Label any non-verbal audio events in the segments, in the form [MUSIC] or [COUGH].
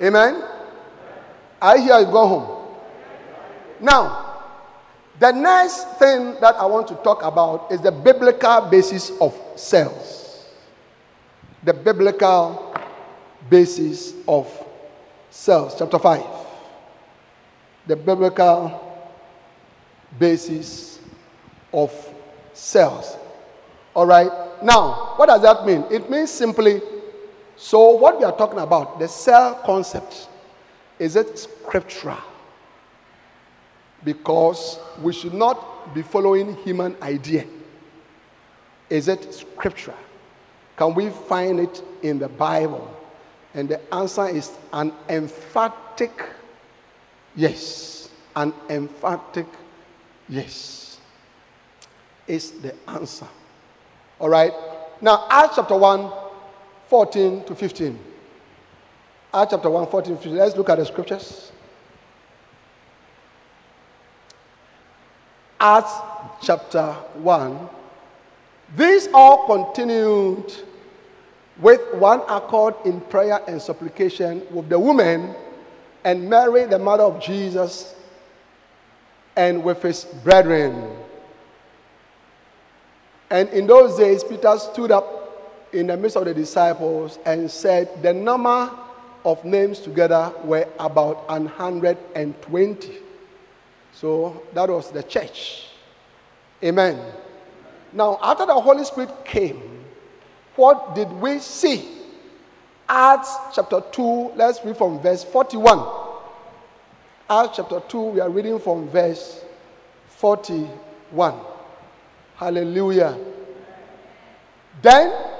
Amen. I hear you go home. Now, the next thing that I want to talk about is the biblical basis of cells. The biblical basis of cells. Chapter 5. The biblical basis of cells. All right. Now, what does that mean? It means simply so, what we are talking about, the cell concept, is it scriptural? Because we should not be following human idea. Is it scriptural? Can we find it in the Bible? And the answer is an emphatic yes. An emphatic yes. Is the answer. All right. Now, Acts chapter 1, 14 to 15. Acts chapter 1, 14 15. Let's look at the scriptures. Acts chapter 1. These all continued with one accord in prayer and supplication with the woman and Mary, the mother of Jesus, and with his brethren. And in those days, Peter stood up in the midst of the disciples and said, The number of names together were about 120. So that was the church. Amen. Now, after the Holy Spirit came, what did we see? Acts chapter 2, let's read from verse 41. Acts chapter 2, we are reading from verse 41. Hallelujah. Then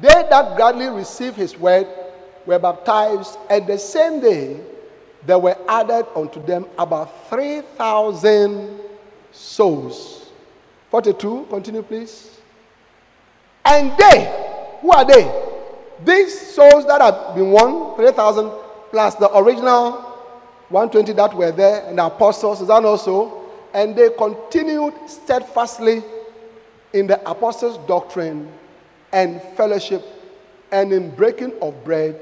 they that gladly received his word were baptized, and the same day there were added unto them about 3,000 souls. 42, continue please. And they, who are they? These souls that have been won, 3,000 plus the original 120 that were there, and the apostles, is that also? And they continued steadfastly in the apostles' doctrine and fellowship and in breaking of bread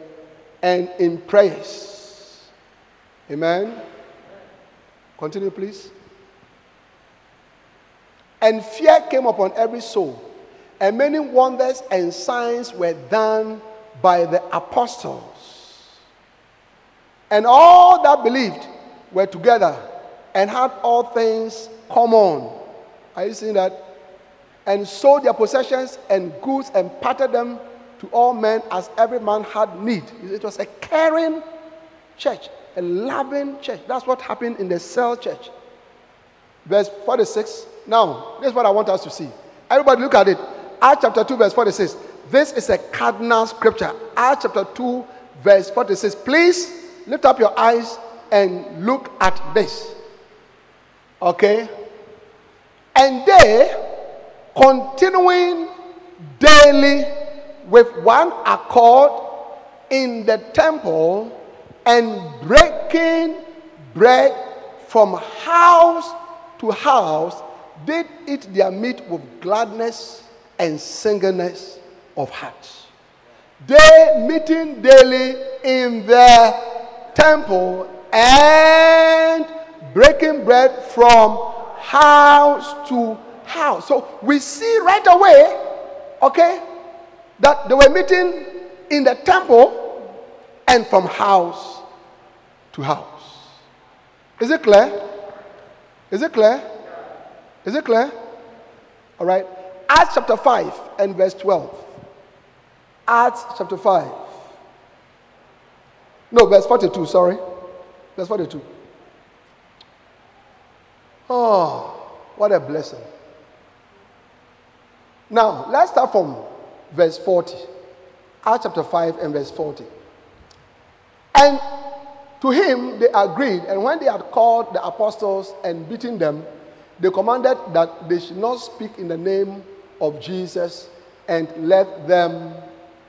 and in prayers. Amen. Continue, please. And fear came upon every soul, and many wonders and signs were done by the apostles. And all that believed were together and had all things common. Are you seeing that? And sold their possessions and goods and parted them to all men as every man had need. It was a caring church, a loving church. That's what happened in the cell church. Verse 46. Now, this is what I want us to see. Everybody look at it. Acts chapter 2, verse 46. This is a cardinal scripture. Acts chapter 2, verse 46. Please lift up your eyes and look at this. Okay? And they, continuing daily with one accord in the temple and breaking bread from house to house, did eat their meat with gladness and singleness of heart. They meeting daily in the temple and breaking bread from house to house. So we see right away, okay, that they were meeting in the temple and from house to house. Is it clear? Is it clear? Is it clear? All right. Acts chapter 5 and verse 12. Acts chapter 5. No, verse 42, sorry. Verse 42. Oh, what a blessing. Now, let's start from verse 40. Acts chapter 5 and verse 40. And to him they agreed, and when they had called the apostles and beaten them, they commanded that they should not speak in the name of Jesus and let them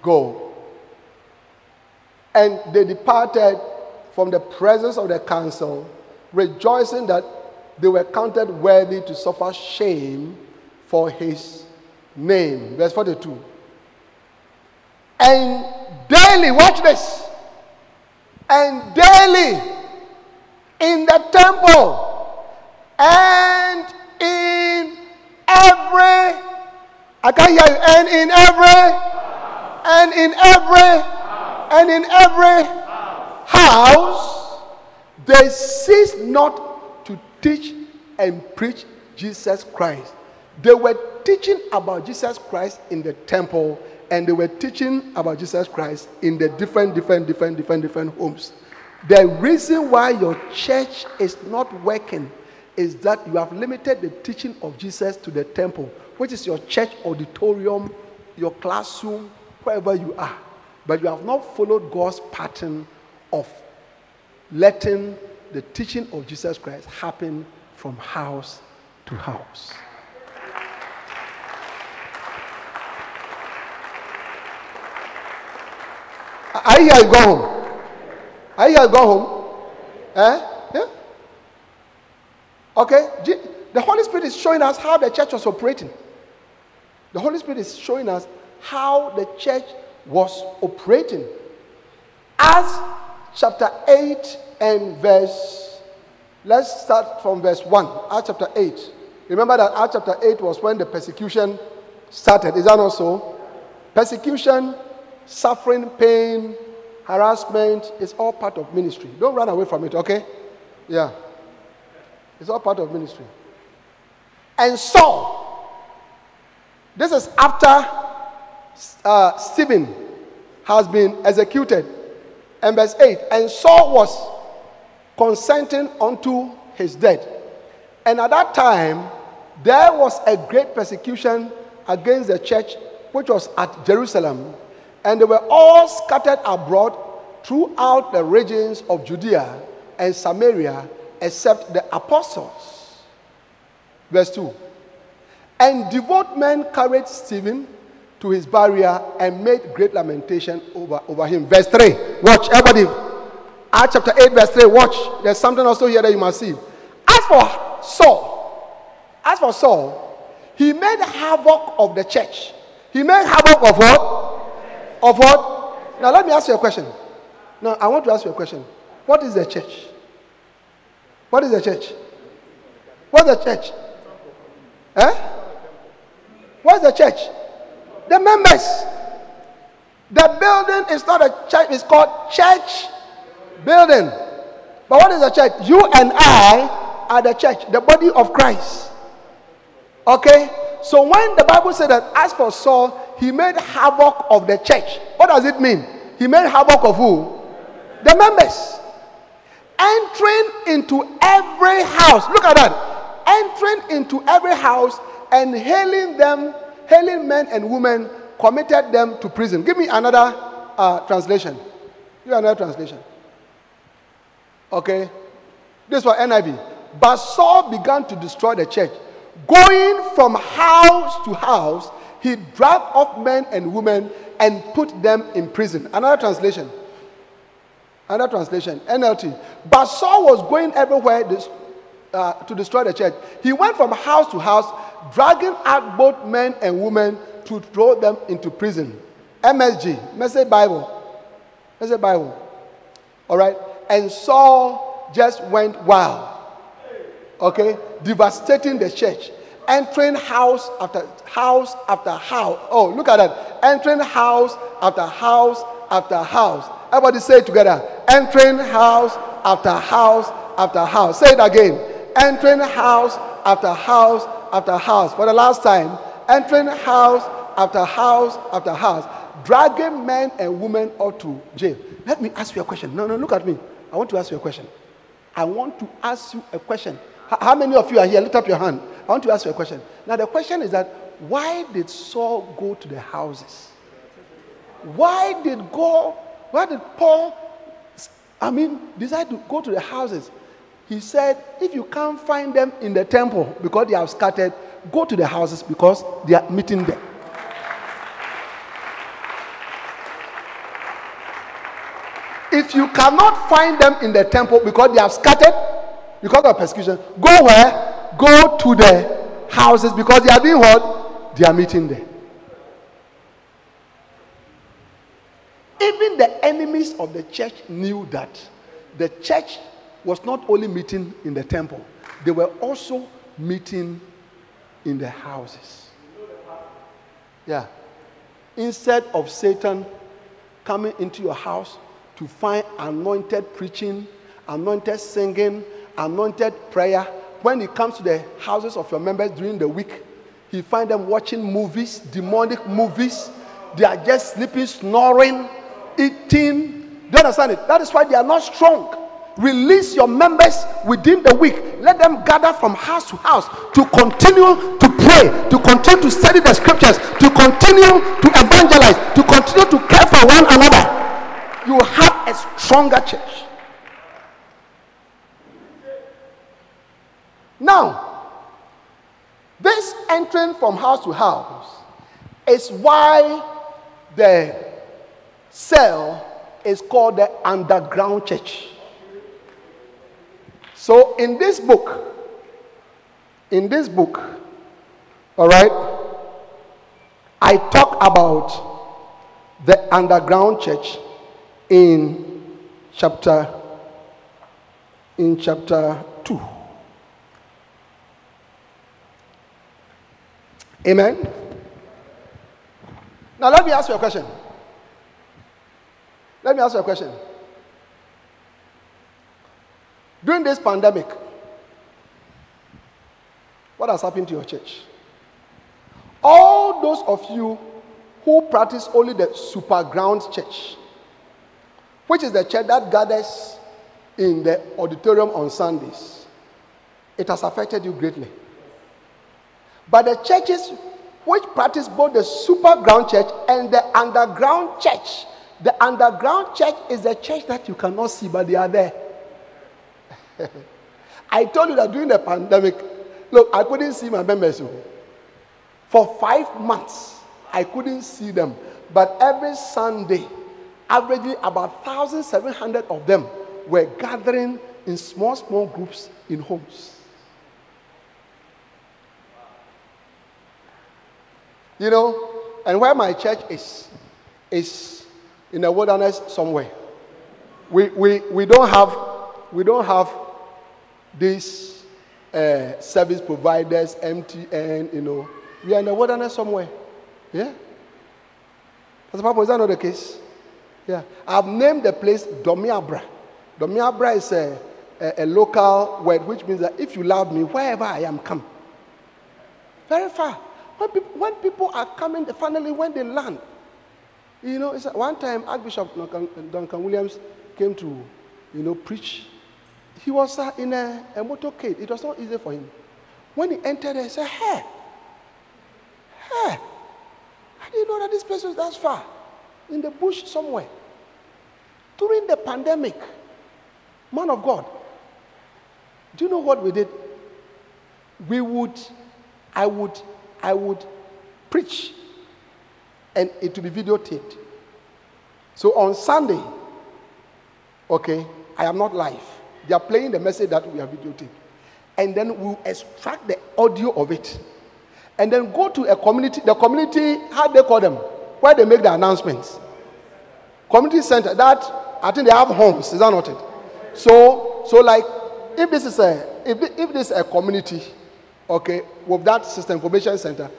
go. And they departed from the presence of the council, rejoicing that they were counted worthy to suffer shame for his name. Verse 42. And daily, watch this, and daily in the temple and in every, I can't hear you, and in every, and in every, and in every house, they cease not to teach and preach Jesus Christ. They were teaching about Jesus Christ in the temple and they were teaching about Jesus Christ in the different, different, different, different, different homes. The reason why your church is not working is that you have limited the teaching of Jesus to the temple, which is your church auditorium, your classroom, wherever you are. But you have not followed God's pattern of letting the teaching of Jesus Christ happen from house to house. Are you here? Go home. Are you here? Go home. Eh? Yeah? Okay? The Holy Spirit is showing us how the church was operating. The Holy Spirit is showing us how the church was operating. Acts chapter 8 and verse, let's start from verse 1. Acts chapter 8. Remember that Acts chapter 8 was when the persecution started. Is that not so? Persecution, suffering, pain, harassment is all part of ministry. Don't run away from it, okay? Yeah. It's all part of ministry. And Saul, this is after uh, Stephen has been executed. And verse 8, and Saul was consenting unto his death. And at that time, there was a great persecution against the church which was at Jerusalem. And they were all scattered abroad throughout the regions of Judea and Samaria, except the apostles. Verse 2. And devout men carried Stephen to his barrier and made great lamentation over, over him. Verse 3. Watch, everybody. Acts chapter 8, verse 3. Watch. There's something also here that you must see. As for Saul, as for Saul, he made havoc of the church. He made havoc of what? Of what? Now let me ask you a question. Now I want to ask you a question. What is the church? What is the church? What's the church? Eh? What's the church? The members. The building is not a church, it's called church building. But what is the church? You and I are the church, the body of Christ. Okay? So when the Bible said that as for Saul, he made havoc of the church, what does it mean? He made havoc of who? The members. Entering into every house. Look at that. Entering into every house and hailing them hailing men and women, committed them to prison. Give me another uh, translation. Give me another translation. Okay? This was NIV. But Saul began to destroy the church. Going from house to house, he dragged off men and women and put them in prison. Another translation. Another translation. NLT. But Saul was going everywhere this, uh, to destroy the church. He went from house to house, dragging out both men and women to throw them into prison. MSG, Message Bible. Message Bible. All right? And Saul just went wild. Okay? Devastating the church. Entering house after house after house. Oh, look at that. Entering house after house after house. Everybody say it together. Entering house after house after house. Say it again. Entering house after house after house. For the last time, entering house after house after house, dragging men and women out to jail. Let me ask you a question. No, no, look at me. I want to ask you a question. I want to ask you a question. How many of you are here? Lift up your hand. I want to ask you a question. Now, the question is that why did Saul go to the houses? Why did God, why did Paul, I mean, decide to go to the houses? He said, if you can't find them in the temple because they have scattered, go to the houses because they are meeting there. If you cannot find them in the temple because they have scattered because of persecution, go where? Go to the houses because they are doing what? They are meeting there. Even the enemies of the church knew that the church was not only meeting in the temple, they were also meeting in the houses. Yeah. Instead of Satan coming into your house to find anointed preaching, anointed singing, anointed prayer, when he comes to the houses of your members during the week, he find them watching movies, demonic movies. They are just sleeping, snoring, eating. Do you understand it? That is why they are not strong. Release your members within the week. Let them gather from house to house to continue to pray, to continue to study the scriptures, to continue to evangelize, to continue to care for one another. You have a stronger church. Now, this entering from house to house is why the cell is called the underground church. So, in this book, in this book, all right, I talk about the underground church in chapter in chapter 2. Amen. Now let me ask you a question. Let me ask you a question. During this pandemic, what has happened to your church? All those of you who practice only the super ground church, which is the church that gathers in the auditorium on Sundays, it has affected you greatly. But the churches which practice both the super ground church and the underground church, the underground church is a church that you cannot see, but they are there. [LAUGHS] I told you that during the pandemic, look, I couldn't see my members. oh. For five months, I couldn't see them. But every Sunday, averaging about 1,700 of them were gathering in small, small groups in homes. You know, and where my church is, is in the wilderness somewhere. We, we, we don't have, we don't have these uh, service providers, MTN, you know. We are in the wilderness somewhere. Yeah? Pastor Papa, is that not the case? Yeah. I've named the place Domiabra. Domiabra is a, a, a local word which means that if you love me, wherever I am, come. Very far. When people, when people are coming, finally, when they land, you know, like one time Archbishop Duncan, Williams came to, you know, preach. He was uh, in a, a motorcade. It was not easy for him. When he entered he said, Hey, hey, how do you know that this place was that far? In the bush somewhere. During the pandemic, man of God, do you know what we did? We would, I would, I would preach and it will be videotaped. So on Sunday, okay, I am not live. They are playing the message that we have videotaped. And then we'll extract the audio of it. And then go to a community, the community, how they call them, where they make the announcements. Community center, that, I think they have homes, is that not it? So, so like, if this is a, if, if this is a community, okay, with that system information center,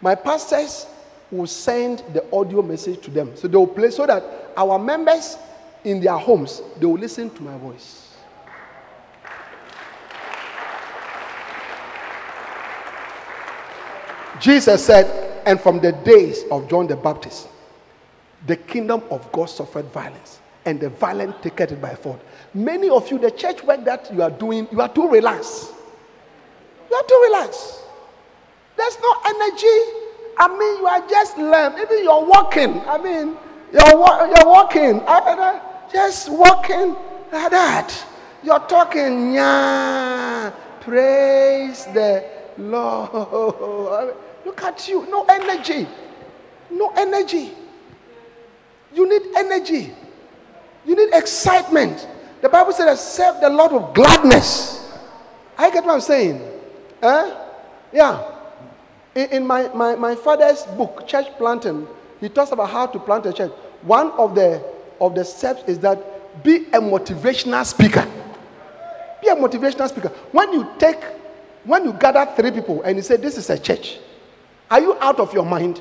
my pastors will send the audio message to them. So they will play so that our members in their homes, they will listen to my voice. Jesus said, and from the days of John the Baptist, the kingdom of God suffered violence, and the violent take it by force. Many of you, the church work that you are doing, you are too relaxed. You are too relaxed. There's no energy. I mean, you are just lamb. Even you're walking. I mean, you're, you're walking. Just walking like that. You're talking, yeah. Praise the Lord. Look at you. No energy. No energy. You need energy. You need excitement. The Bible says, serve the Lord with gladness. I get what I'm saying. Eh? Yeah. In, in my, my, my father's book, Church Planting, he talks about how to plant a church. One of the of the steps is that be a motivational speaker. Be a motivational speaker. When you take, when you gather three people and you say, This is a church, are you out of your mind?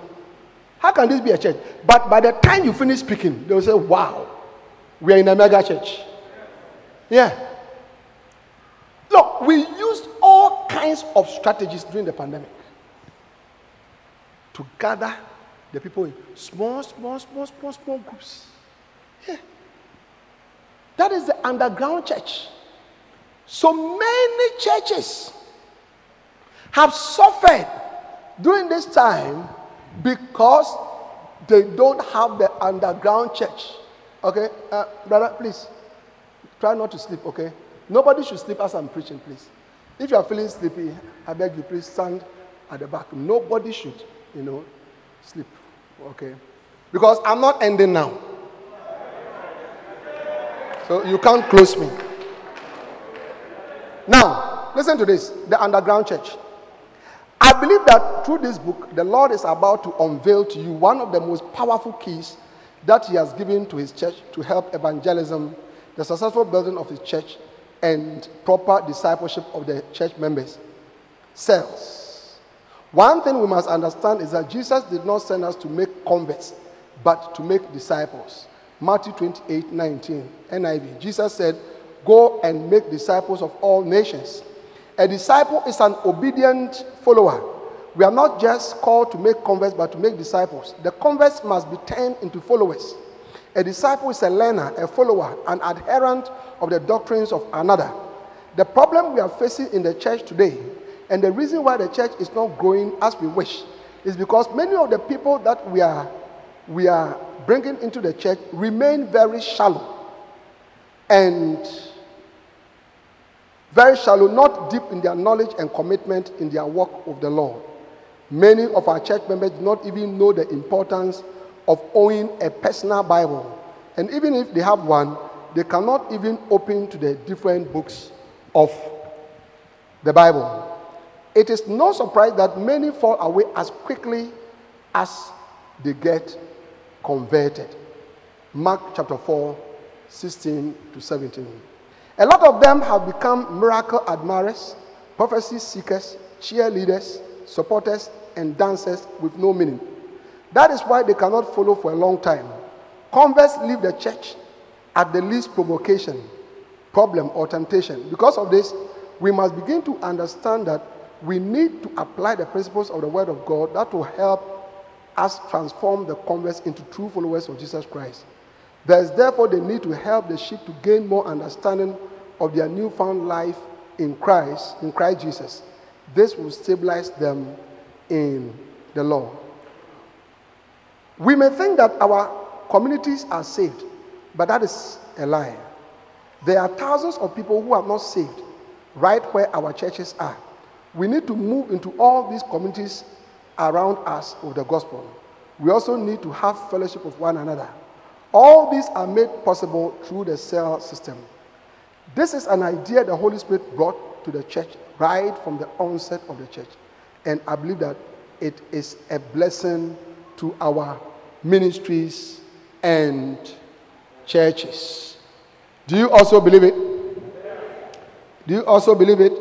How can this be a church? But by the time you finish speaking, they will say, Wow, we are in a mega church. Yeah. Look, we used kinds of strategies during the pandemic to gather the people in small, small, small, small, small groups. Yeah. That is the underground church. So many churches have suffered during this time because they don't have the underground church. Okay, uh, brother, please try not to sleep. Okay, nobody should sleep as I'm preaching, please. If you are feeling sleepy, I beg you, please stand at the back. Nobody should, you know, sleep. Okay, because I'm not ending now. So you can't close me. Now, listen to this the underground church. I believe that through this book, the Lord is about to unveil to you one of the most powerful keys that He has given to His church to help evangelism, the successful building of His church, and proper discipleship of the church members. Cells. One thing we must understand is that Jesus did not send us to make converts, but to make disciples. Matthew 28 19, NIV. Jesus said, Go and make disciples of all nations. A disciple is an obedient follower. We are not just called to make converts, but to make disciples. The converts must be turned into followers. A disciple is a learner, a follower, an adherent of the doctrines of another. The problem we are facing in the church today, and the reason why the church is not growing as we wish, is because many of the people that we are, we are bringing into the church remain very shallow and very shallow, not deep in their knowledge and commitment in their work of the Lord. Many of our church members do not even know the importance of owning a personal Bible. And even if they have one, they cannot even open to the different books of the Bible. It is no surprise that many fall away as quickly as they get converted. Mark chapter 4, 16 to 17. A lot of them have become miracle admirers, prophecy seekers, cheerleaders, supporters, and dancers with no meaning. That is why they cannot follow for a long time. Converts leave the church at the least provocation, problem, or temptation. Because of this, we must begin to understand that we need to apply the principles of the Word of God that will help us transform the converts into true followers of Jesus Christ. There is therefore the need to help the sheep to gain more understanding of their newfound life in Christ, in Christ Jesus. This will stabilize them in the Lord. We may think that our communities are saved, but that is a lie. There are thousands of people who are not saved right where our churches are. We need to move into all these communities around us with the gospel. We also need to have fellowship with one another. All these are made possible through the cell system. This is an idea the Holy Spirit brought to the church right from the onset of the church. And I believe that it is a blessing to our ministries and churches. Do you also believe it? Do you also believe it?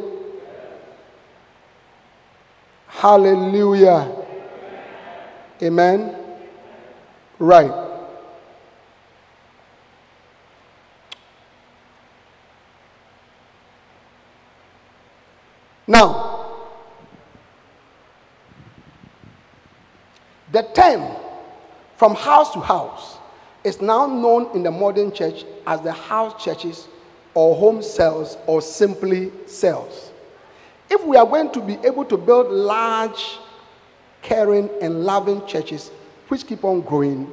Hallelujah. Amen. Right. Now, from house to house is now known in the modern church as the house churches or home cells or simply cells. If we are going to be able to build large, caring, and loving churches which keep on growing,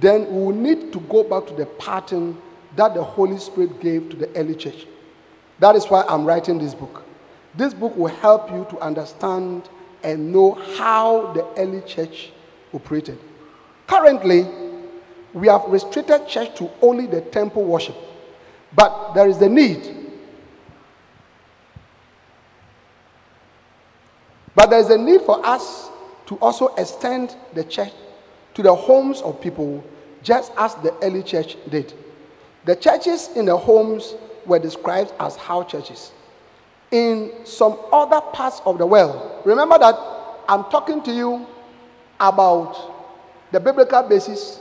then we will need to go back to the pattern that the Holy Spirit gave to the early church. That is why I'm writing this book. This book will help you to understand and know how the early church operated. Currently, we have restricted church to only the temple worship, but there is a need. But there is a need for us to also extend the church to the homes of people, just as the early church did. The churches in the homes were described as house churches. In some other parts of the world, remember that I'm talking to you about the biblical basis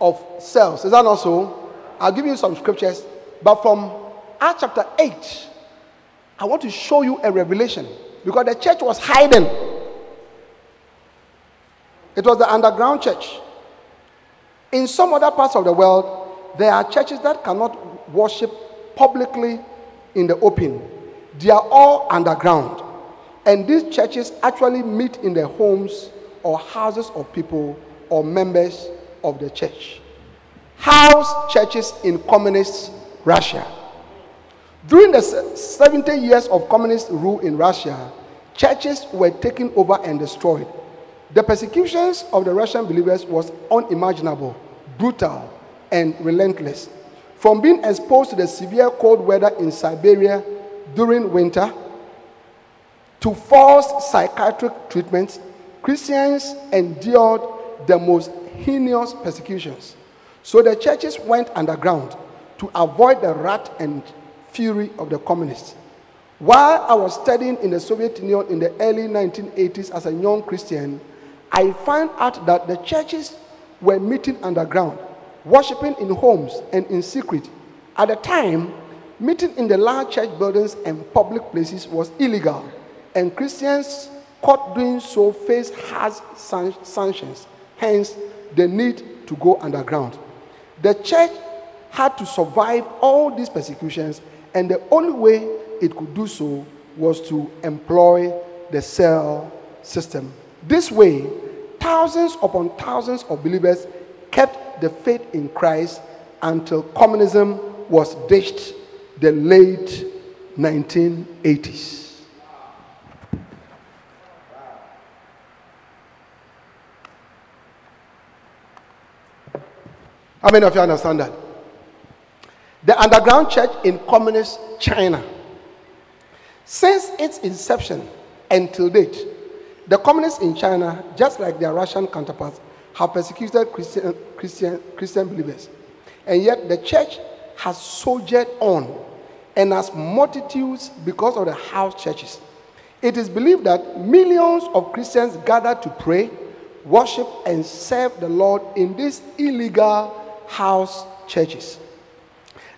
of cells. Is that not so? I'll give you some scriptures, but from Acts chapter 8, I want to show you a revelation because the church was hiding. It was the underground church. In some other parts of the world, there are churches that cannot worship publicly in the open. They are all underground. And these churches actually meet in the homes or houses of people or members of the church. House churches in communist Russia. During the 70 years of communist rule in Russia, churches were taken over and destroyed. The persecutions of the Russian believers was unimaginable, brutal, and relentless. From being exposed to the severe cold weather in Siberia during winter to forced psychiatric treatments, Christians endured the most heinous persecutions. So the churches went underground to avoid the wrath and fury of the communists. While I was studying in the Soviet Union in the early 1980s as a young Christian, I found out that the churches were meeting underground, worshiping in homes and in secret. At the time, meeting in the large church buildings and public places was illegal, and Christians caught doing so faced harsh sanctions. Hence, the need to go underground. The church had to survive all these persecutions, and the only way it could do so was to employ the cell system. This way, thousands upon thousands of believers kept the faith in Christ until communism was ditched the late 1980s. How many of you understand that? The underground church in communist China. Since its inception until date, the communists in China, just like their Russian counterparts, have persecuted Christian, Christian, Christian believers. And yet the church has soldiered on and has multitudes because of the house churches. It is believed that millions of Christians gather to pray, worship, and serve the Lord in this illegal house churches.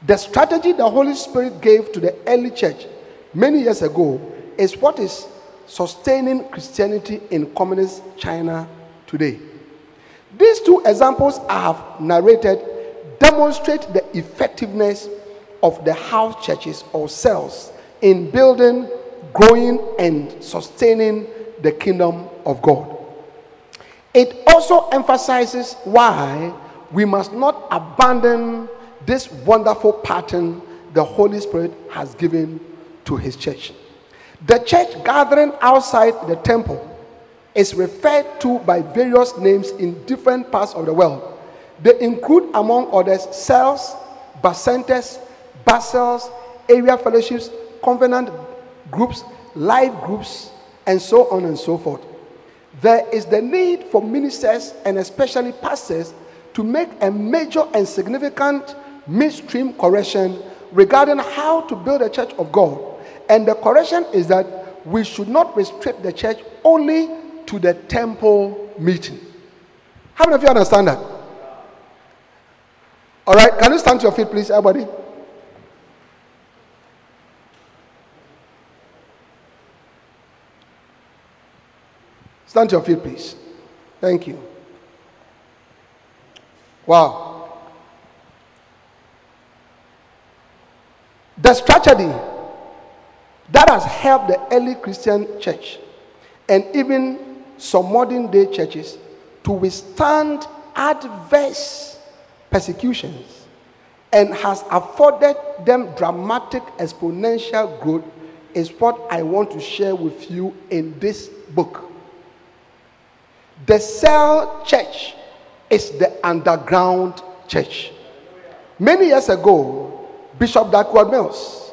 The strategy the Holy Spirit gave to the early church many years ago is what is sustaining Christianity in communist China today. These two examples I have narrated demonstrate the effectiveness of the house churches or cells in building, growing, and sustaining the kingdom of God. It also emphasizes why we must not abandon this wonderful pattern the Holy Spirit has given to His church. The church gathering outside the temple is referred to by various names in different parts of the world. They include, among others, cells, bacentas, basils, area fellowships, covenant groups, life groups, and so on and so forth. There is the need for ministers and especially pastors to make a major and significant midstream correction regarding how to build a church of God. And the correction is that we should not restrict the church only to the temple meeting. How many of you understand that? All right, can you stand to your feet, please, everybody? Stand to your feet, please. Thank you. Wow. The strategy that has helped the early Christian church and even some modern day churches to withstand adverse persecutions and has afforded them dramatic exponential growth is what I want to share with you in this book. The cell church is the underground church. Many years ago, Bishop Dag Mills,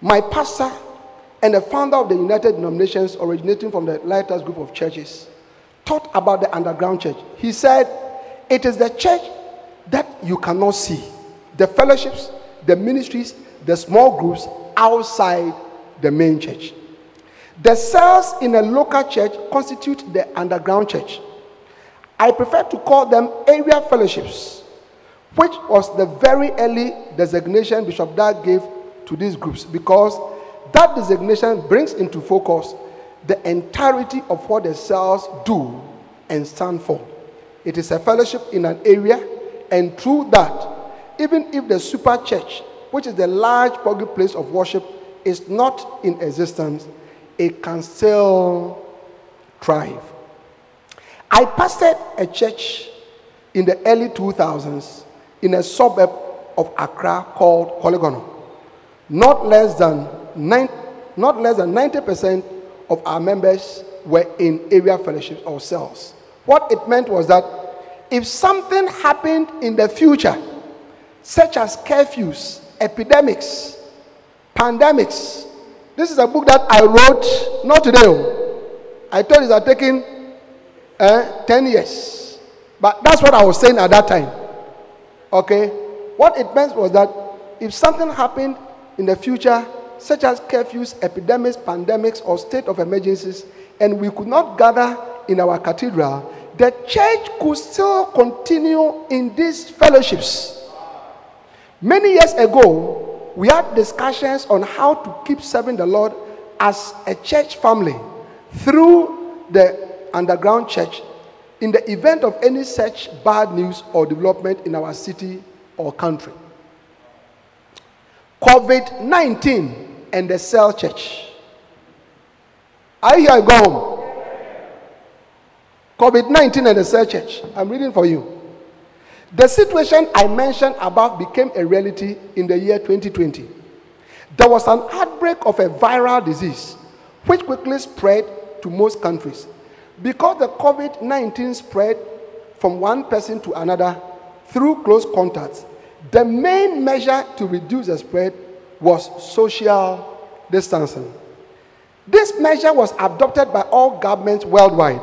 my pastor and the founder of the United Denominations originating from the Lighthouse Group of Churches, taught about the underground church. He said, It is the church that you cannot see. The fellowships, the ministries, the small groups outside the main church. The cells in a local church constitute the underground church. I prefer to call them area fellowships, which was the very early designation Bishop Dag gave to these groups because that designation brings into focus the entirety of what the cells do and stand for. It is a fellowship in an area, and through that, even if the super church, which is the large public place of worship, is not in existence, it can still thrive. I pastored a church in the early 2000s in a suburb of Accra called Polygon. Not less than nine, not less than 90% of our members were in area fellowships or cells. What it meant was that if something happened in the future, such as curfews, epidemics, pandemics, this is a book that I wrote not today. oh. I told you that taking uh, 10 years. But that's what I was saying at that time. Okay? What it meant was that if something happened in the future, such as curfews, epidemics, pandemics, or state of emergencies, and we could not gather in our cathedral, the church could still continue in these fellowships. Many years ago, we had discussions on how to keep serving the Lord as a church family through the underground church in the event of any such bad news or development in our city or country. COVID 19 and the cell church. Are you here? Go home. COVID 19 and the cell church. I'm reading for you. The situation I mentioned above became a reality in the year 2020. There was an outbreak of a viral disease which quickly spread to most countries. Because the COVID 19 spread from one person to another through close contacts, the main measure to reduce the spread was social distancing. This measure was adopted by all governments worldwide,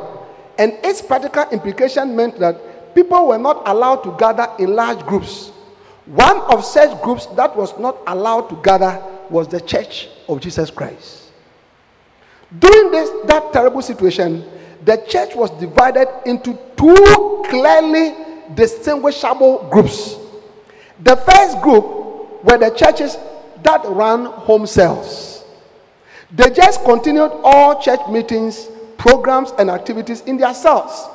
and its practical implication meant that people were not allowed to gather in large groups. One of such groups that was not allowed to gather was the Church of Jesus Christ. During this, that terrible situation, the church was divided into two clearly distinguishable groups. The first group were the churches that ran home cells. They just continued all church meetings, programs, and activities in their cells.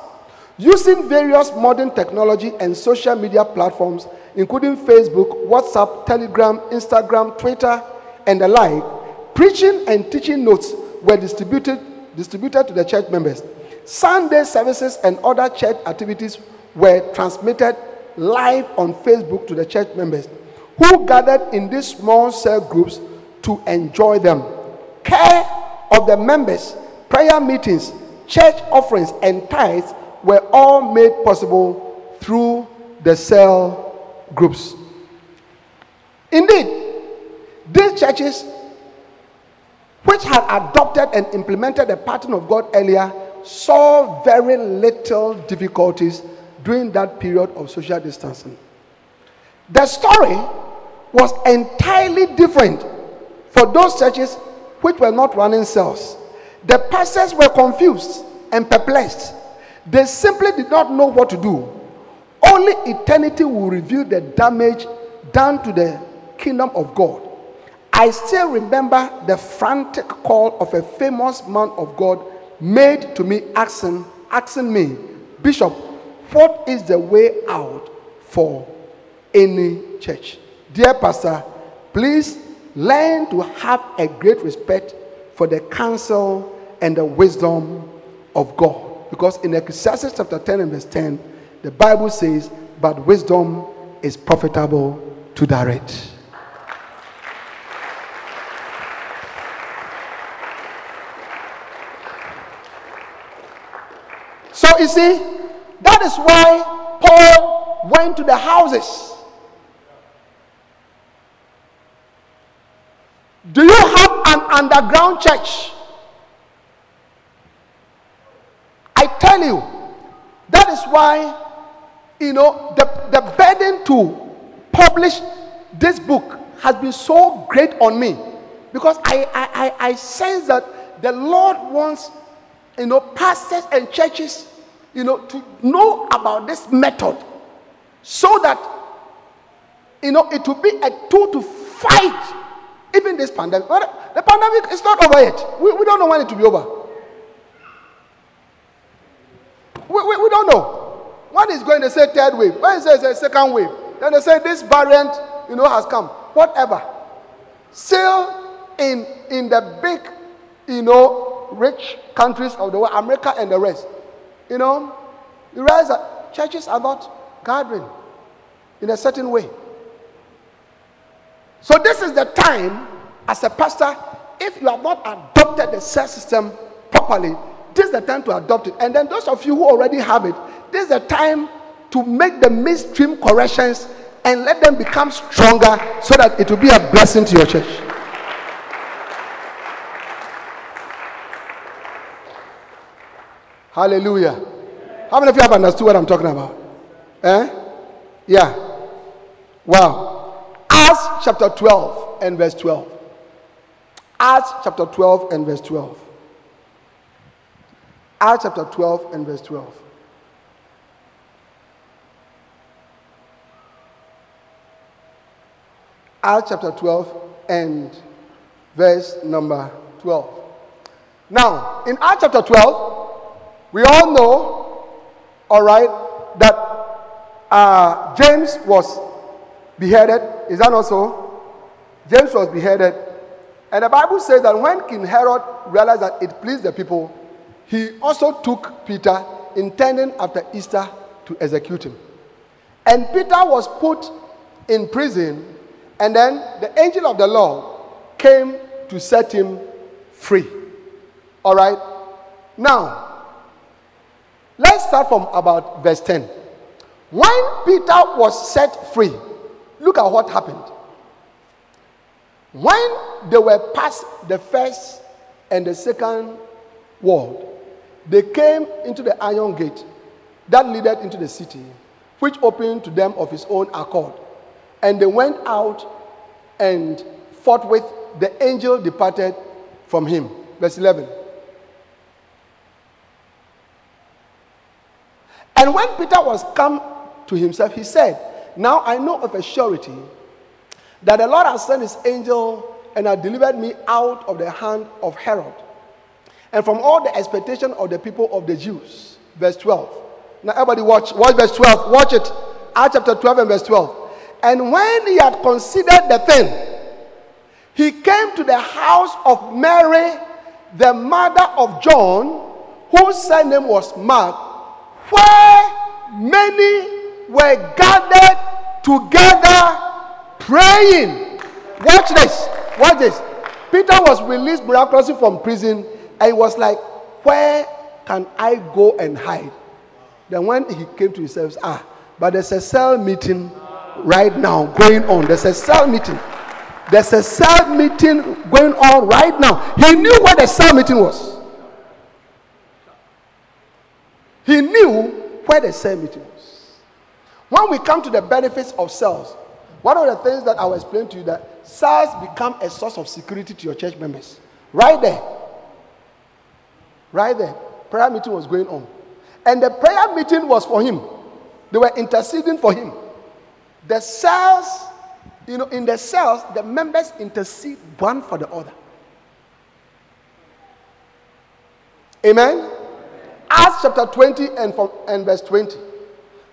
Using various modern technology and social media platforms, including Facebook, WhatsApp, Telegram, Instagram, Twitter, and the like, preaching and teaching notes were distributed, distributed to the church members. Sunday services and other church activities were transmitted live on Facebook to the church members, who gathered in these small cell groups to enjoy them. Care of the members, prayer meetings, church offerings, and tithes were all made possible through the cell groups. Indeed, these churches, which had adopted and implemented the pattern of God earlier, saw very little difficulties during that period of social distancing. The story was entirely different for those churches which were not running cells. The pastors were confused and perplexed. They simply did not know what to do. Only eternity will reveal the damage done to the kingdom of God. I still remember the frantic call of a famous man of God made to me asking, asking me, Bishop, what is the way out for any church? Dear Pastor, please learn to have a great respect for the counsel and the wisdom of God. Because in Ecclesiastes chapter 10 and verse 10, the Bible says, But wisdom is profitable to direct. So you see, that is why Paul went to the houses. Do you have an underground church? I tell you, that is why, you know, the, the burden to publish this book has been so great on me because I, I, I, I sense that the Lord wants, you know, pastors and churches, you know, to know about this method so that, you know, it will be a tool to fight even this pandemic. But the pandemic is not over yet. We, we don't know when it will be over. We, we, we don't know. When is going to say third wave? When is it a second wave? Then they say this variant, you know, has come. Whatever. Still in in the big, you know, rich countries of the world, America and the rest, you know, you realize that churches are not gathering in a certain way. So this is the time, as a pastor, if you have not adopted the cell system properly, this is the time to adopt it. And then those of you who already have it, this is the time to make the midstream corrections and let them become stronger so that it will be a blessing to your church. Hallelujah. How many of you have understood what I'm talking about? Eh? Yeah. Wow. Acts chapter 12 and verse 12. Acts chapter 12 and verse 12. Acts chapter 12 and verse 12. Acts chapter 12 and verse number 12. Now, in Acts chapter 12, we all know, all right, that uh, James was beheaded. Is that not so? James was beheaded. And the Bible says that when King Herod realized that it pleased the people, he also took Peter, intending after Easter to execute him. And Peter was put in prison, and then the angel of the Lord came to set him free. All right? Now, let's start from about verse 10. When Peter was set free, look at what happened. When they were past the first and the second wall, they came into the iron gate that leaded into the city, which opened to them of his own accord. And they went out, and forthwith the angel departed from him. Verse 11. And when Peter was come to himself, he said, Now I know of a surety that the Lord has sent his angel and has delivered me out of the hand of Herod and from all the expectation of the people of the Jews. Verse 12. Now, everybody watch, watch verse 12. Watch it. Acts chapter 12 and verse 12. And when he had considered the thing, he came to the house of Mary, the mother of John, whose surname was Mark, where many were gathered together praying. Watch this. Watch this. Peter was released miraculously from prison, and he was like, Where can I go and hide? Then when he came to himself, ah, but there's a cell meeting right now going on. There's a cell meeting. There's a cell meeting going on right now. He knew where the cell meeting was. He knew where the cell meeting was. When we come to the benefits of cells, one of the things that I will explain to you that cells become a source of security to your church members. Right there. Right there. Prayer meeting was going on. And the prayer meeting was for him. They were interceding for him. The cells, you know, in the cells, the members intercede one for the other. Amen. Acts chapter 20 and, from, and verse 20.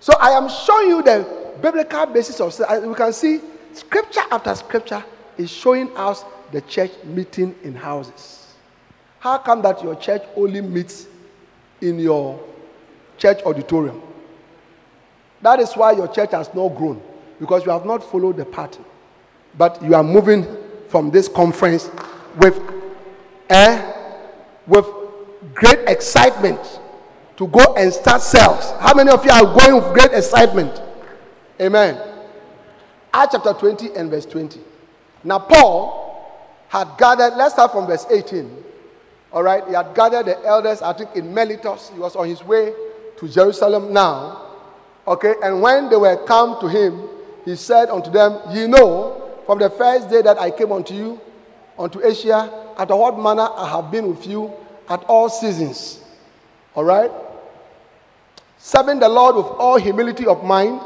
So I am showing you the biblical basis of we can see scripture after scripture is showing us the church meeting in houses. How come that your church only meets in your church auditorium? That is why your church has not grown because you have not followed the pattern. But you are moving from this conference with, eh, with great excitement to go and start sales. How many of you are going with great excitement? Amen. Acts chapter 20 and verse 20. Now, Paul had gathered, let's start from verse 18. All right, he had gathered the elders, I think, in Miletus. He was on his way to Jerusalem now. Okay, and when they were come to him, he said unto them, Ye know, from the first day that I came unto you, unto Asia, at what manner I have been with you at all seasons. All right? Serving the Lord with all humility of mind,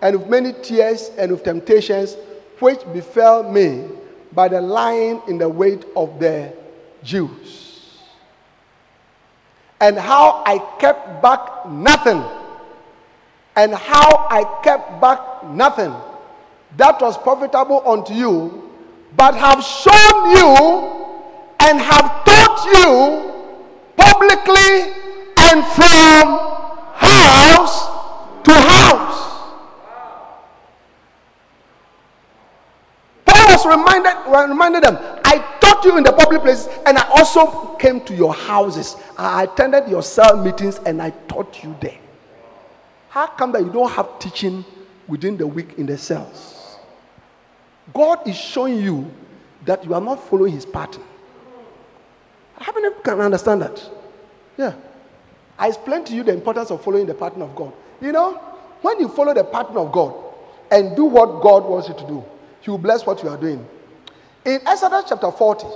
and with many tears and with temptations, which befell me by the lying in the wait of the Jews. And how I kept back nothing and how I kept back nothing that was profitable unto you, but have shown you and have taught you publicly from house to house. Paul was reminded, reminded them, I taught you in the public places, and I also came to your houses. I attended your cell meetings and I taught you there. How come that you don't have teaching within the week in the cells? God is showing you that you are not following his pattern. How many can understand that? Yeah. I explained to you the importance of following the pattern of God. You know, when you follow the pattern of God and do what God wants you to do, He will bless what you are doing. In Exodus chapter 40,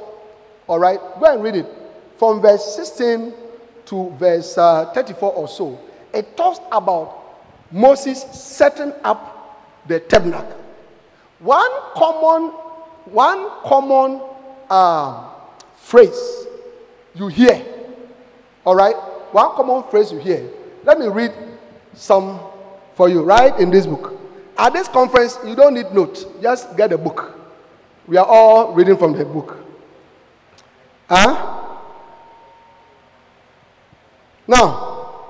all right, go and read it from verse 16 to verse uh, 34 or so. It talks about Moses setting up the tabernacle. One common, one common uh, phrase you hear, all right? One common phrase you hear. Let me read some for you, right in this book. At this conference, you don't need notes, just get a book. We are all reading from the book. Huh? Now,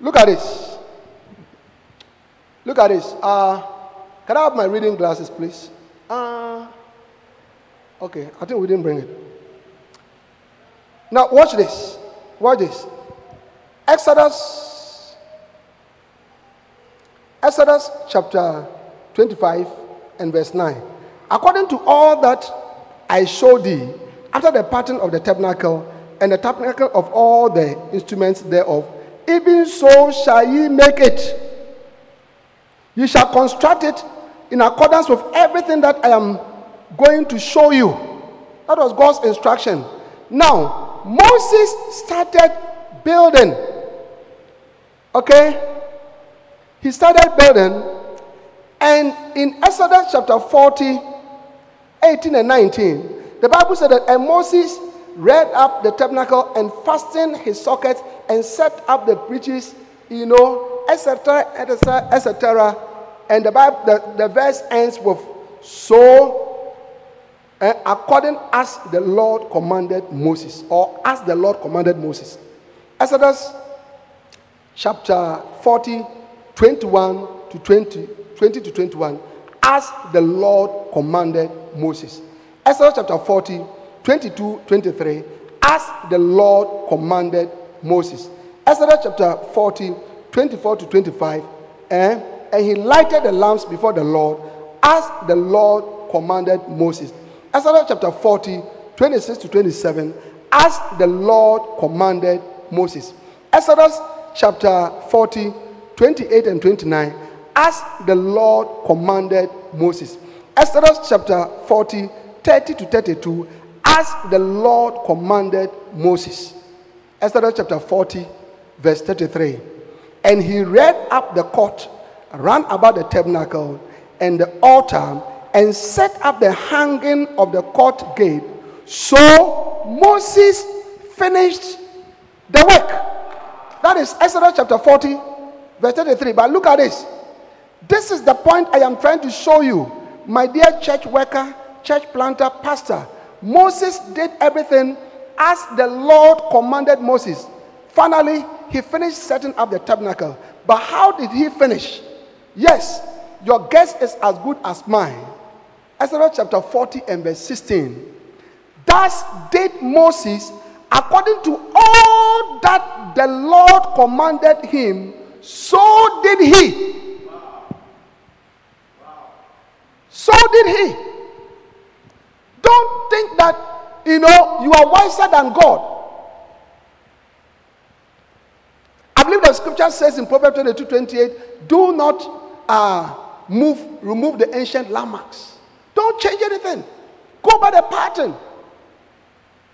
look at this. Look at this. Uh, can I have my reading glasses, please? Uh, okay, I think we didn't bring it. Now, watch this. Watch this. Exodus. Exodus chapter 25 and verse 9. According to all that I showed thee, after the pattern of the tabernacle and the tabernacle of all the instruments thereof, even so shall ye make it. You shall construct it in accordance with everything that I am going to show you. That was God's instruction. Now, Moses started building. Okay? He started building, and in Exodus chapter 40, 18 and 19, the Bible said that, and Moses read up the tabernacle and fastened his sockets and set up the breaches, you know, etc., etc., etc. And the Bible, the, the verse ends with, so uh, according as the Lord commanded Moses, or as the Lord commanded Moses. Exodus chapter 40, 21 to 20, 20 to 21, as the Lord commanded Moses. Exodus chapter 40, 22, 23, as the Lord commanded Moses. Exodus chapter 40, 24 to 25, eh? and he lighted the lamps before the Lord as the Lord commanded Moses. Exodus chapter 40, 26 to 27, as the Lord commanded Moses. Exodus chapter 40, 28 and 29, as the Lord commanded Moses. Exodus chapter 40, 30 to 32, as the Lord commanded Moses. Exodus chapter 40, verse 33. And he read up the court ran about the tabernacle and the altar and set up the hanging of the court gate. So Moses finished the work. That is Exodus chapter 40, verse 33. But look at this. This is the point I am trying to show you, my dear church worker, church planter, pastor. Moses did everything as the Lord commanded Moses. Finally, he finished setting up the tabernacle. But how did he finish? Yes, your guess is as good as mine. Exodus chapter 40 and verse 16. Thus did Moses according to all that the Lord commanded him, so did he. So did he. Don't think that, you know, you are wiser than God. I believe the scripture says in Proverbs 22 28, do not uh, move, remove the ancient landmarks. Don't change anything. Go by the pattern.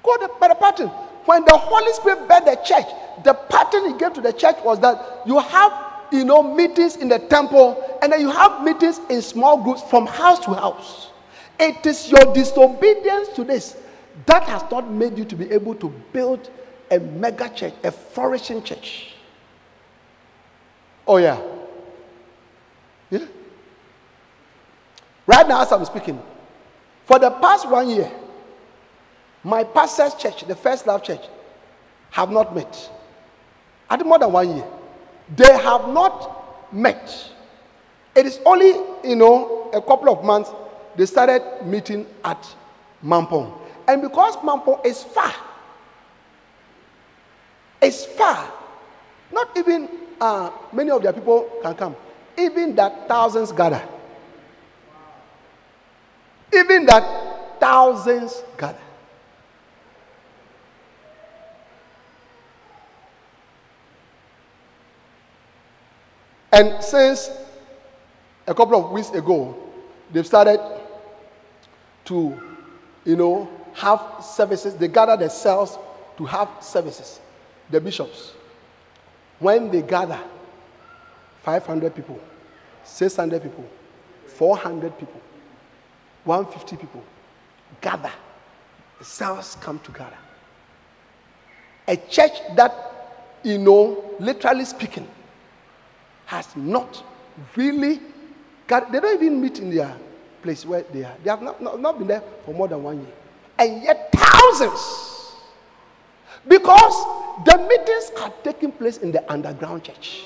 Go by the pattern. When the Holy Spirit built the church, the pattern he gave to the church was that you have, you know, meetings in the temple, and then you have meetings in small groups from house to house. It is your disobedience to this that has not made you to be able to build a mega church, a flourishing church. Oh, yeah. Yeah. Right now, as I'm speaking, for the past one year, my pastor's church, the First Love Church, have not met. Think more than one year. They have not met. It is only, you know, a couple of months they started meeting at Mampong. And because Mampong is far, it's far. Not even uh, many of their people can come. Even that thousands gather. Even that thousands gather. And since a couple of weeks ago, they've started to, you know, have services. They gather themselves to have services. The bishops. When they gather, 500 people, 600 people, 400 people, 150 people gather. The cells come together. A church that, you know, literally speaking, has not really got, they don't even meet in their place where they are. They have not, not, not been there for more than one year. And yet, thousands. Because the meetings are taking place in the underground church.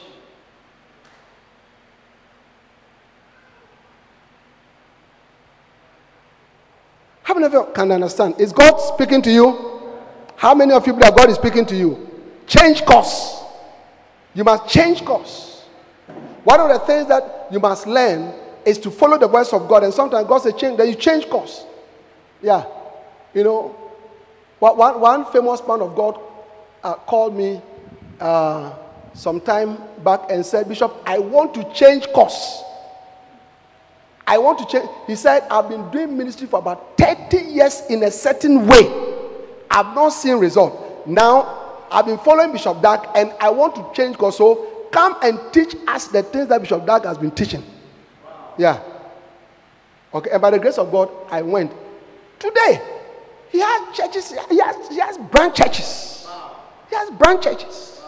Many of you can understand? Is God speaking to you? How many of you that God is speaking to you? Change course. You must change course. One of the things that you must learn is to follow the voice of God. And sometimes God says change, then you change course. Yeah. You know, one, one famous man of God uh, called me uh, some time back and said, Bishop, I want to change course. I want to change. He said, I've been doing ministry for about 30 years in a certain way. I've not seen result. Now, I've been following Bishop Dag and I want to change course. So come and teach us the things that Bishop Dag has been teaching. Yeah. Okay, and by the grace of God, I went. Today, he has churches, he has, he has branch churches. He has branch churches.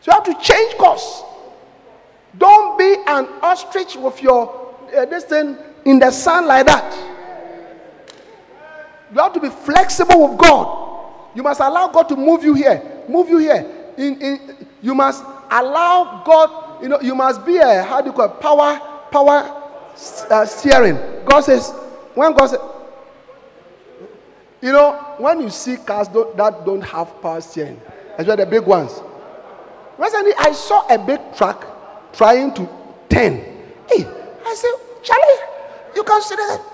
So you have to change course. Don't be an ostrich with your uh, this thing in the sun like that. You have to be flexible with God. You must allow God to move you here, move you here. In, in, you must allow God, you know, you must be a, how do you call it, power, power uh, steering. God says, when God says, you know, when you see cars don't, that don't have power steering, especially the big ones. Recently, I saw a big truck trying to turn. Hey, I said, Charlie, you can see that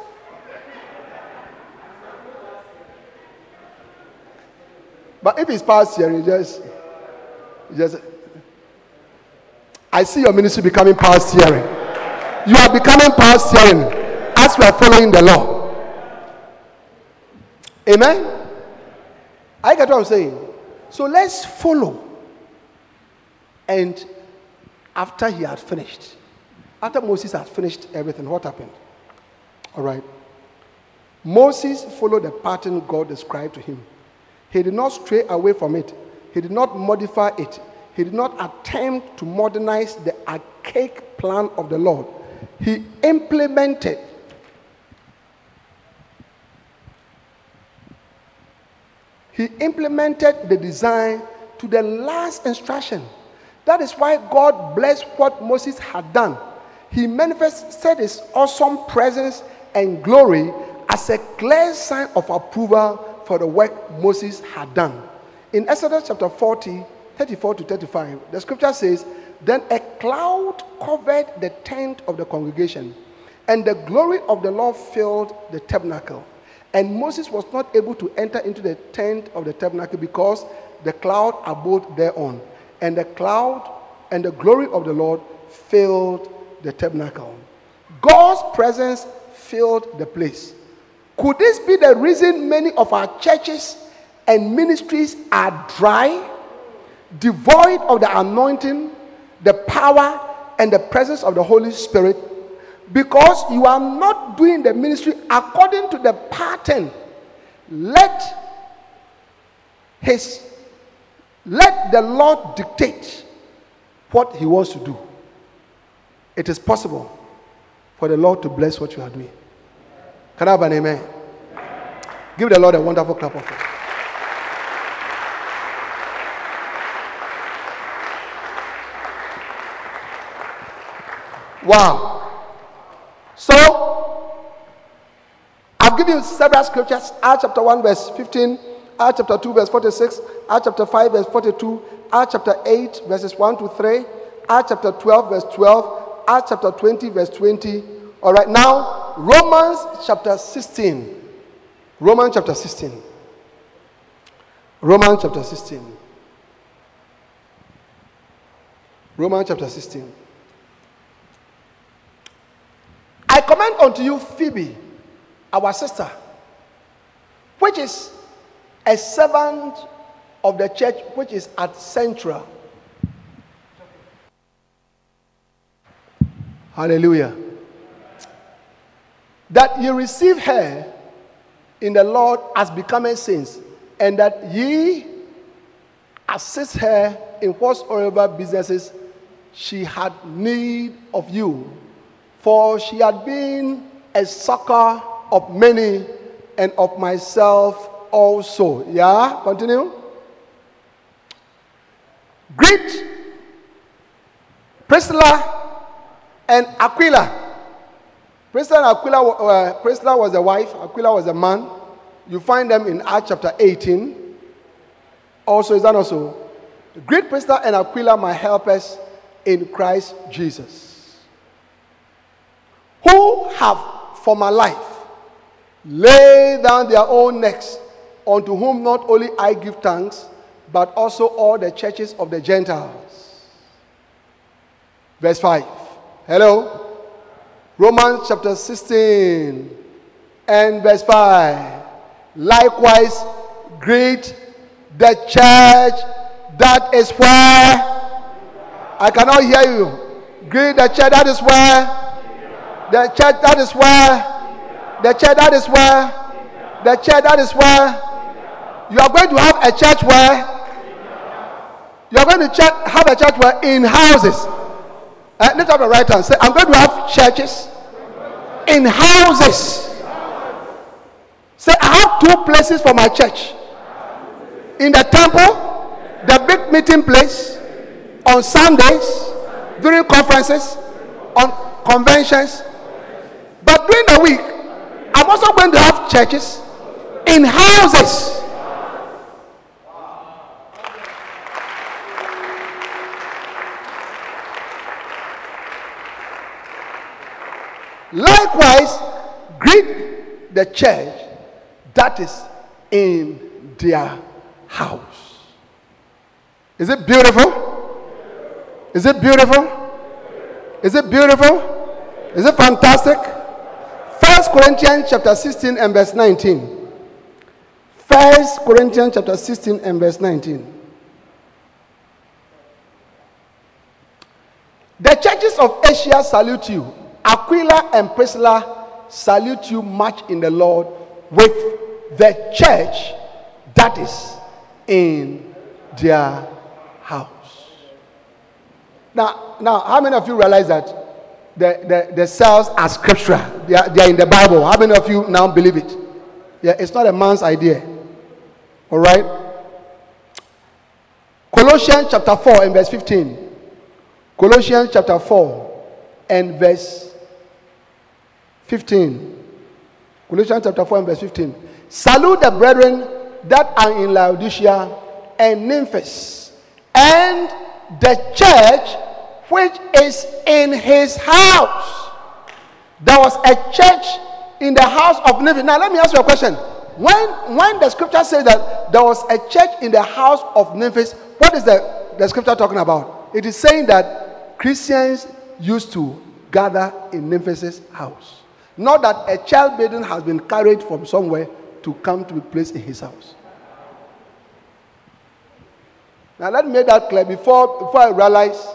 But if it's past here, you just, you just. I see your ministry becoming past hearing. You are becoming past hearing as we are following the law. Amen. I get what I'm saying. So let's follow. And after he had finished, after Moses had finished everything, what happened? All right. Moses followed the pattern God described to him. He did not stray away from it, he did not modify it, he did not attempt to modernize the archaic plan of the Lord. He implemented he implemented the design to the last instruction. That is why God blessed what Moses had done. He manifested his awesome presence and glory as a clear sign of approval for the work Moses had done. In Exodus chapter 40, 34 to 35, the scripture says, Then a cloud covered the tent of the congregation, and the glory of the Lord filled the tabernacle. And Moses was not able to enter into the tent of the tabernacle because the cloud abode thereon. And the cloud and the glory of the Lord filled the tabernacle. God's presence filled the place. Could this be the reason many of our churches and ministries are dry, devoid of the anointing, the power, and the presence of the Holy Spirit? Because you are not doing the ministry according to the pattern. Let his let the Lord dictate what he wants to do. It is possible for the Lord to bless what you are doing. Can I have an amen? Give the Lord a wonderful clap of hands. Wow. So, I've given you several scriptures. Acts chapter 1, verse 15, Acts chapter 2, verse 46, Acts chapter 5, verse 42, Acts chapter 8, verses 1 to 3, Acts chapter 12, verse 12, Acts chapter 20, verse 20. All right, now, Romans chapter 16. Romans chapter 16. Romans chapter 16. Romans chapter 16. I commend unto you Phoebe, our sister, which is a servant of the church which is at Cenchrea. Hallelujah. That ye receive her in the Lord as becoming saints, and that ye assist her in whatsoever businesses she had need of you. For she had been a succor of many and of myself also. Yeah, continue. Greet Priscilla and Aquila. Priscilla and Aquila, uh, Priscilla was a wife, Aquila was a man. You find them in Acts chapter 18. Also, is that also? Greet Priscilla and Aquila, my helpers in Christ Jesus, who have for my life laid down their own necks, unto whom not only I give thanks, but also all the churches of the Gentiles. Verse 5. Hello? Romans chapter 16 and verse 5. Likewise, greet the church that is where I cannot hear you. Greet the church that is where the church that is where the church that is where the church that is where you are going to have a church where you are going to church, have a church where in houses. Uh, lift up your right hand. Say, I'm going to have churches in houses. Say, I have two places for my church. In the temple, the big meeting place, on Sundays, during conferences, on conventions. But during the week, I'm also going to have churches in houses. The church that is in their house. Is it beautiful? Is it beautiful? Is it beautiful? Is it fantastic? First Corinthians chapter 16 and verse 19. First Corinthians chapter 16 and verse 19. The churches of Asia salute you. Aquila and Priscilla salute you much in the Lord, with the church that is in their house. Now, now, how many of you realize that the, the, the cells are scriptural? They are, they are in the Bible. How many of you now believe it? Yeah, it's not a man's idea. All right? Colossians chapter 4 and verse 15. Colossians chapter 4 and verse 15. Colossians chapter 4 and verse 15. Salute the brethren that are in Laodicea and Nymphas and the church which is in his house. There was a church in the house of Nymphas. Now, let me ask you a question. When, when the scripture says that there was a church in the house of Nymphas, what is the, the scripture talking about? It is saying that Christians used to gather in Nymphas' house. Not that a child maiden has been carried from somewhere to come to be placed in his house. Now, let me make that clear before, before I realize,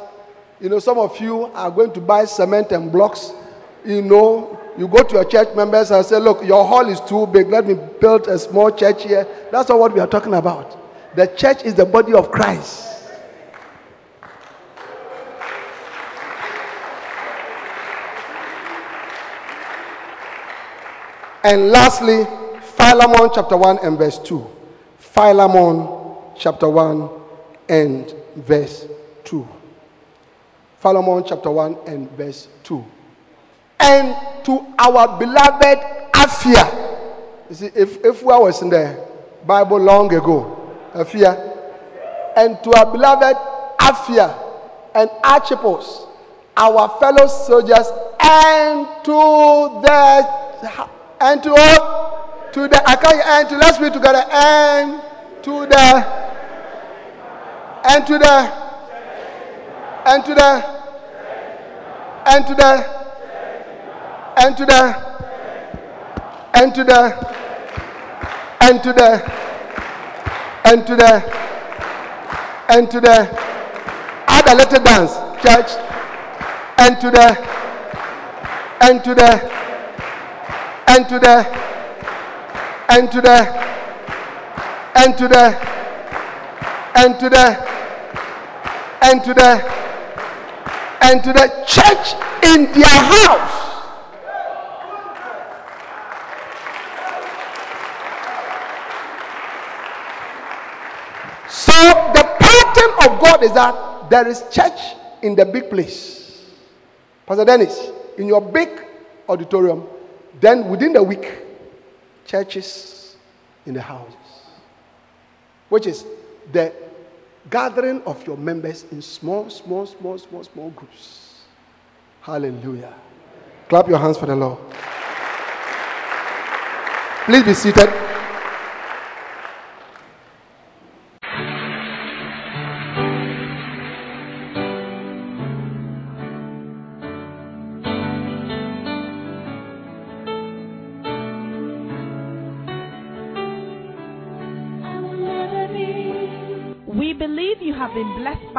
you know, some of you are going to buy cement and blocks. You know, you go to your church members and say, Look, your hall is too big. Let me build a small church here. That's not what we are talking about. The church is the body of Christ. And lastly, Philemon chapter 1 and verse 2. Philemon chapter 1 and verse 2. Philemon chapter 1 and verse 2. And to our beloved Apphia. You see, if, if I was in the Bible long ago, Apphia. And to our beloved Apphia and Archippus, our fellow soldiers, and to the and to all to the I can't and to let's read together and to the and to the and to the and to the and to the and to the and to the and to the and to the add a little dance church and to the and to the and to the and to the and to the and to the and to the and to the church in their house. So the pattern of God is that there is church in the big place. Pastor Dennis, in your big auditorium, then within the week, churches in the houses, which is the gathering of your members in small, small, small, small, small groups. Hallelujah. Clap your hands for the Lord. Please be seated.